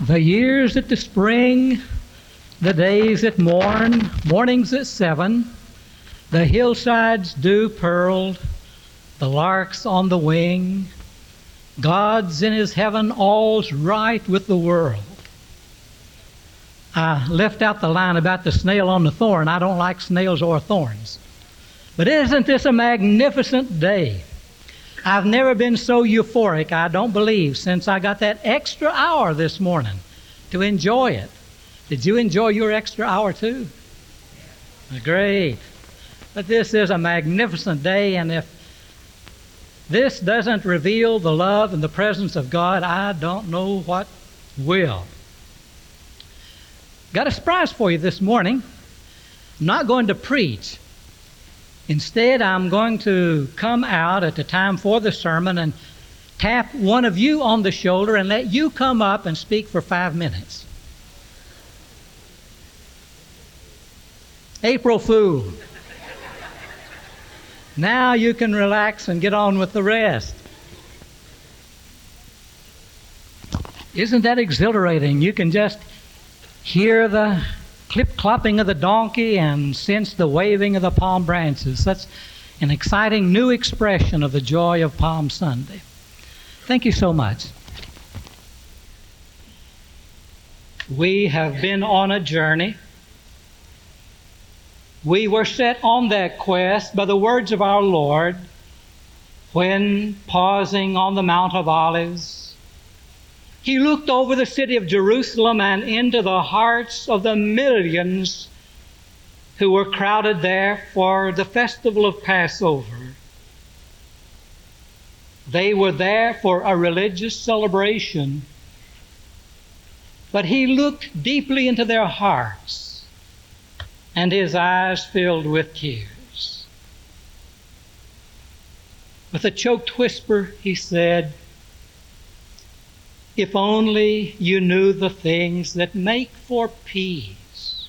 The years at the spring, the days that morn, mornings at seven, the hillsides dew pearled, the larks on the wing, God's in his heaven, all's right with the world. I left out the line about the snail on the thorn. I don't like snails or thorns. But isn't this a magnificent day? I've never been so euphoric, I don't believe, since I got that extra hour this morning to enjoy it. Did you enjoy your extra hour too? Great. But this is a magnificent day, and if this doesn't reveal the love and the presence of God, I don't know what will. Got a surprise for you this morning. I'm not going to preach. Instead, I'm going to come out at the time for the sermon and tap one of you on the shoulder and let you come up and speak for five minutes. April Fool. Now you can relax and get on with the rest. Isn't that exhilarating? You can just hear the clip clopping of the donkey and sense the waving of the palm branches. That's an exciting new expression of the joy of Palm Sunday. Thank you so much. We have been on a journey. We were set on that quest by the words of our Lord when pausing on the Mount of Olives he looked over the city of Jerusalem and into the hearts of the millions who were crowded there for the festival of Passover. They were there for a religious celebration, but he looked deeply into their hearts, and his eyes filled with tears. With a choked whisper, he said, if only you knew the things that make for peace.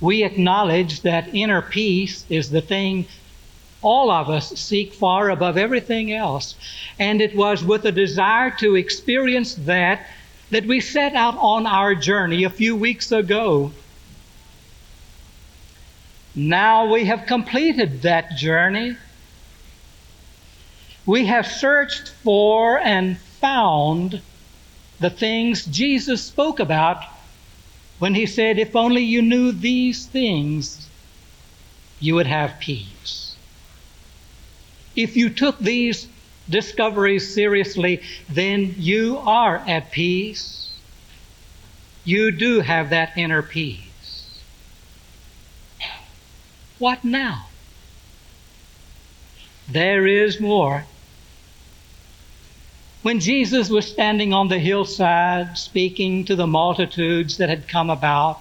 We acknowledge that inner peace is the thing all of us seek far above everything else. And it was with a desire to experience that that we set out on our journey a few weeks ago. Now we have completed that journey we have searched for and found the things Jesus spoke about when he said, If only you knew these things, you would have peace. If you took these discoveries seriously, then you are at peace. You do have that inner peace. What now? There is more. When Jesus was standing on the hillside speaking to the multitudes that had come about,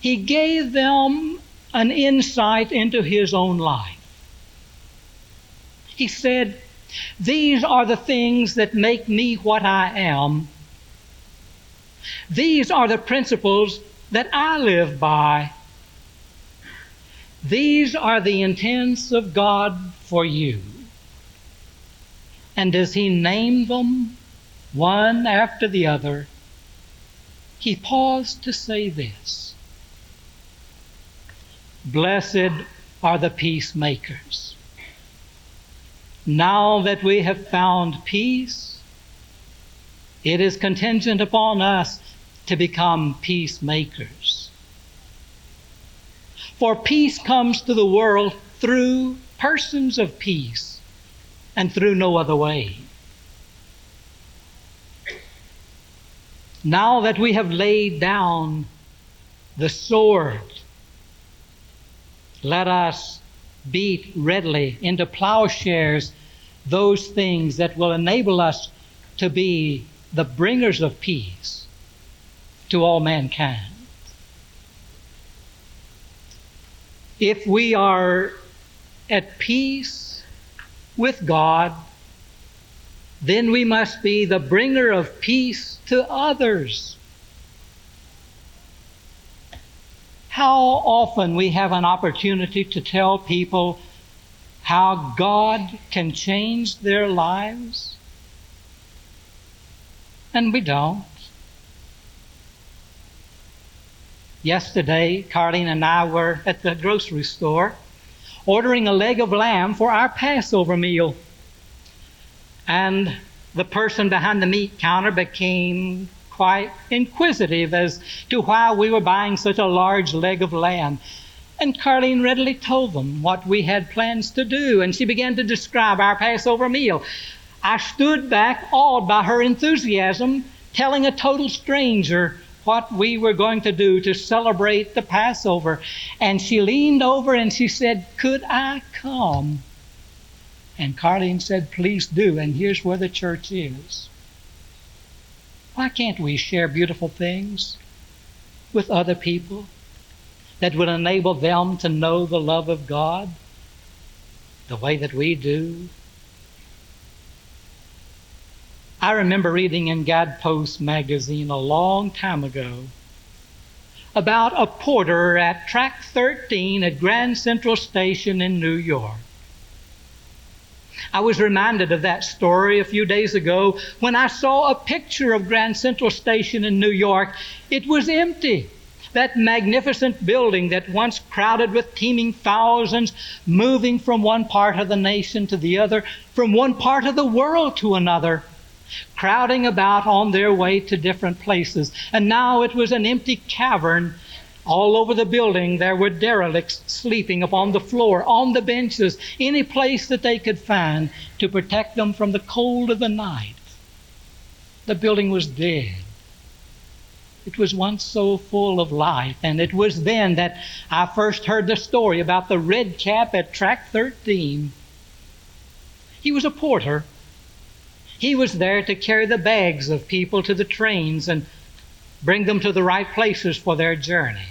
he gave them an insight into his own life. He said, These are the things that make me what I am. These are the principles that I live by. These are the intents of God for you. And as he named them one after the other, he paused to say this Blessed are the peacemakers. Now that we have found peace, it is contingent upon us to become peacemakers. For peace comes to the world through persons of peace and through no other way. Now that we have laid down the sword, let us beat readily into plowshares those things that will enable us to be the bringers of peace to all mankind. If we are at peace with God, then we must be the bringer of peace to others. How often we have an opportunity to tell people how God can change their lives? And we don't. Yesterday, Carlene and I were at the grocery store ordering a leg of lamb for our Passover meal. And the person behind the meat counter became quite inquisitive as to why we were buying such a large leg of lamb. And Carlene readily told them what we had plans to do, and she began to describe our Passover meal. I stood back, awed by her enthusiasm, telling a total stranger what we were going to do to celebrate the Passover. And she leaned over and she said, Could I come? And Carlene said, Please do. And here's where the church is. Why can't we share beautiful things with other people that would enable them to know the love of God the way that we do? I remember reading in Guidepost magazine a long time ago about a porter at track 13 at Grand Central Station in New York. I was reminded of that story a few days ago when I saw a picture of Grand Central Station in New York. It was empty. That magnificent building that once crowded with teeming thousands, moving from one part of the nation to the other, from one part of the world to another crowding about on their way to different places. And now it was an empty cavern. All over the building, there were derelicts sleeping upon the floor, on the benches, any place that they could find to protect them from the cold of the night. The building was dead. It was once so full of life, and it was then that I first heard the story about the red cap at track 13. He was a porter he was there to carry the bags of people to the trains and bring them to the right places for their journey.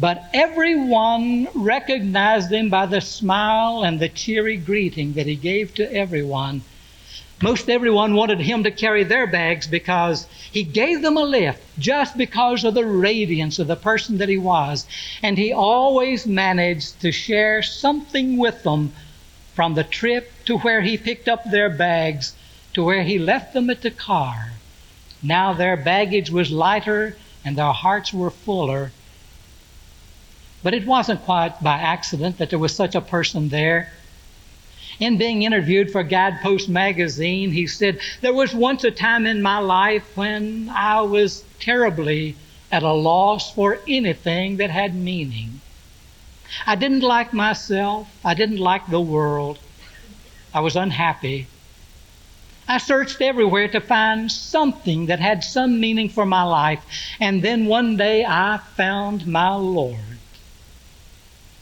But everyone recognized him by the smile and the cheery greeting that he gave to everyone. Most everyone wanted him to carry their bags because he gave them a lift just because of the radiance of the person that he was. And he always managed to share something with them from the trip to where he picked up their bags to where he left them at the car. Now their baggage was lighter and their hearts were fuller. But it wasn't quite by accident that there was such a person there. In being interviewed for Guidepost magazine, he said, There was once a time in my life when I was terribly at a loss for anything that had meaning. I didn't like myself. I didn't like the world. I was unhappy. I searched everywhere to find something that had some meaning for my life. And then one day I found my Lord.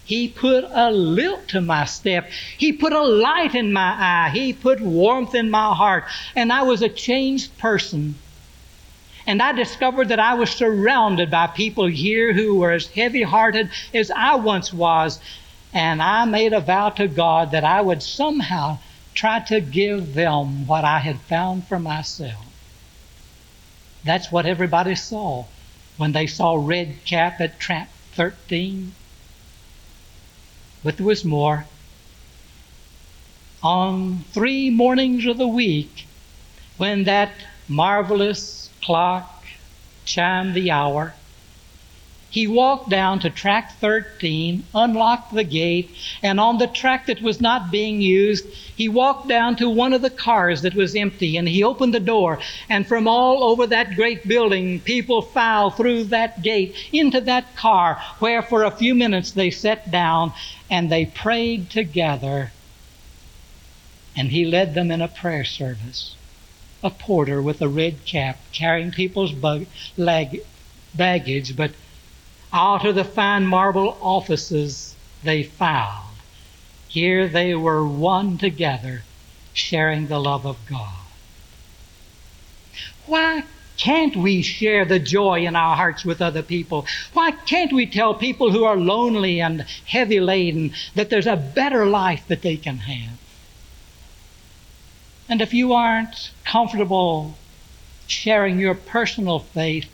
He put a lilt to my step. He put a light in my eye. He put warmth in my heart. And I was a changed person. And I discovered that I was surrounded by people here who were as heavy hearted as I once was. And I made a vow to God that I would somehow try to give them what I had found for myself. That's what everybody saw when they saw Red Cap at Track 13. But there was more. On three mornings of the week, when that marvelous clock chimed the hour. He walked down to track 13, unlocked the gate, and on the track that was not being used, he walked down to one of the cars that was empty and he opened the door. And from all over that great building, people filed through that gate into that car where for a few minutes they sat down and they prayed together. And he led them in a prayer service a porter with a red cap carrying people's bug, lag, baggage, but out of the fine marble offices they filed. Here they were one together, sharing the love of God. Why can't we share the joy in our hearts with other people? Why can't we tell people who are lonely and heavy laden that there's a better life that they can have? And if you aren't comfortable sharing your personal faith,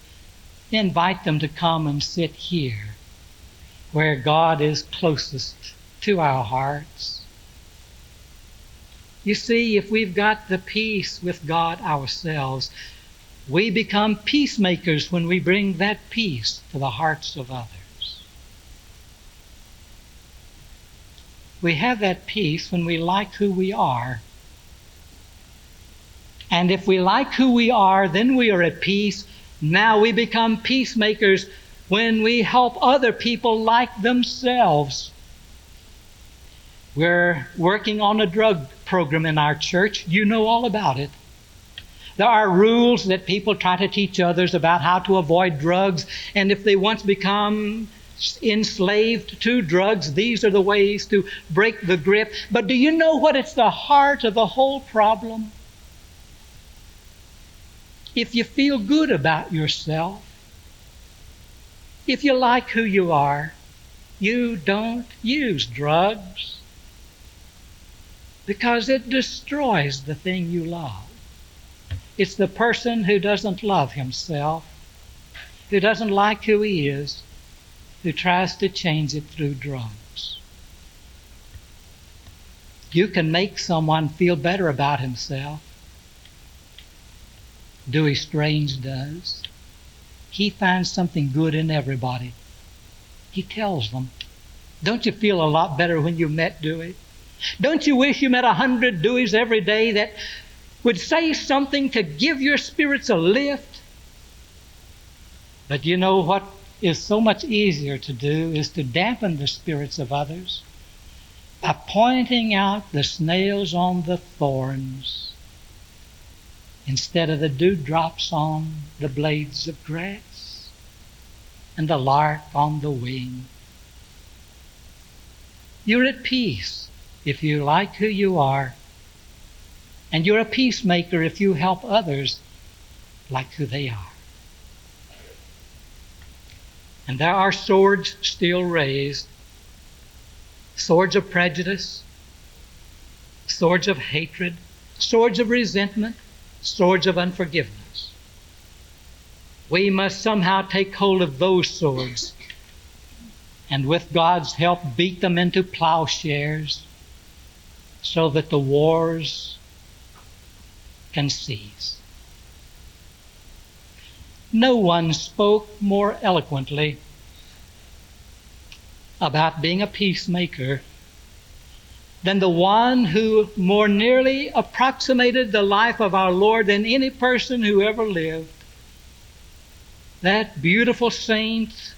invite them to come and sit here where God is closest to our hearts. You see, if we've got the peace with God ourselves, we become peacemakers when we bring that peace to the hearts of others. We have that peace when we like who we are. And if we like who we are, then we are at peace. Now we become peacemakers when we help other people like themselves. We're working on a drug program in our church. You know all about it. There are rules that people try to teach others about how to avoid drugs, and if they once become enslaved to drugs, these are the ways to break the grip. But do you know what it's the heart of the whole problem? If you feel good about yourself, if you like who you are, you don't use drugs because it destroys the thing you love. It's the person who doesn't love himself, who doesn't like who he is, who tries to change it through drugs. You can make someone feel better about himself. Dewey Strange does. He finds something good in everybody. He tells them. Don't you feel a lot better when you met Dewey? Don't you wish you met a hundred Deweys every day that would say something to give your spirits a lift? But you know what is so much easier to do is to dampen the spirits of others by pointing out the snails on the thorns instead of the dewdrops on the blades of grass and the lark on the wing. You're at peace if you like who you are, and you're a peacemaker if you help others like who they are. And there are swords still raised swords of prejudice, swords of hatred, swords of resentment, swords of unforgiveness. We must somehow take hold of those swords and with God's help beat them into plowshares so that the wars can cease. No one spoke more eloquently about being a peacemaker than the one who more nearly approximated the life of our Lord than any person who ever lived. That beautiful saint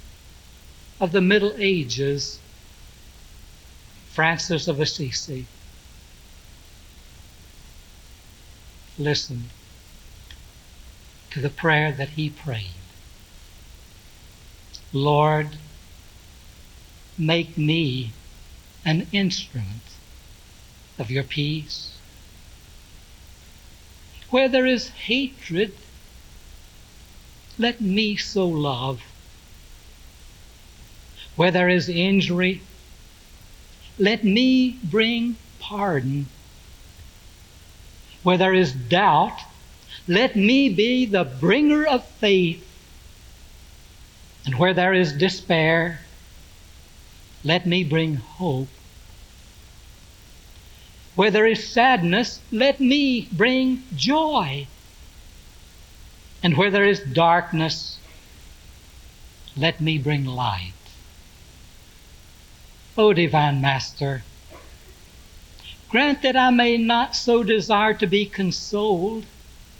of the Middle Ages, Francis of Assisi. listened to the prayer that he prayed. Lord, make me an instrument of your peace. Where there is hatred, let me sow love. Where there is injury, let me bring pardon where there is doubt, let me be the bringer of faith. And where there is despair, let me bring hope. Where there is sadness, let me bring joy. And where there is darkness, let me bring light. O Divine Master, Grant that I may not so desire to be consoled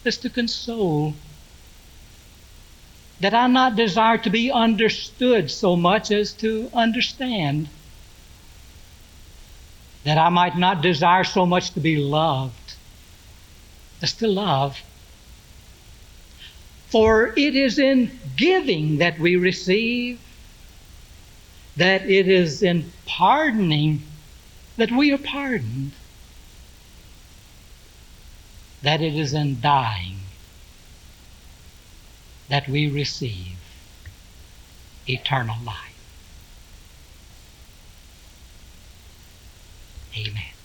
as to console. That I not desire to be understood so much as to understand. That I might not desire so much to be loved as to love. For it is in giving that we receive, that it is in pardoning that we are pardoned that it is in dying that we receive eternal life. Amen.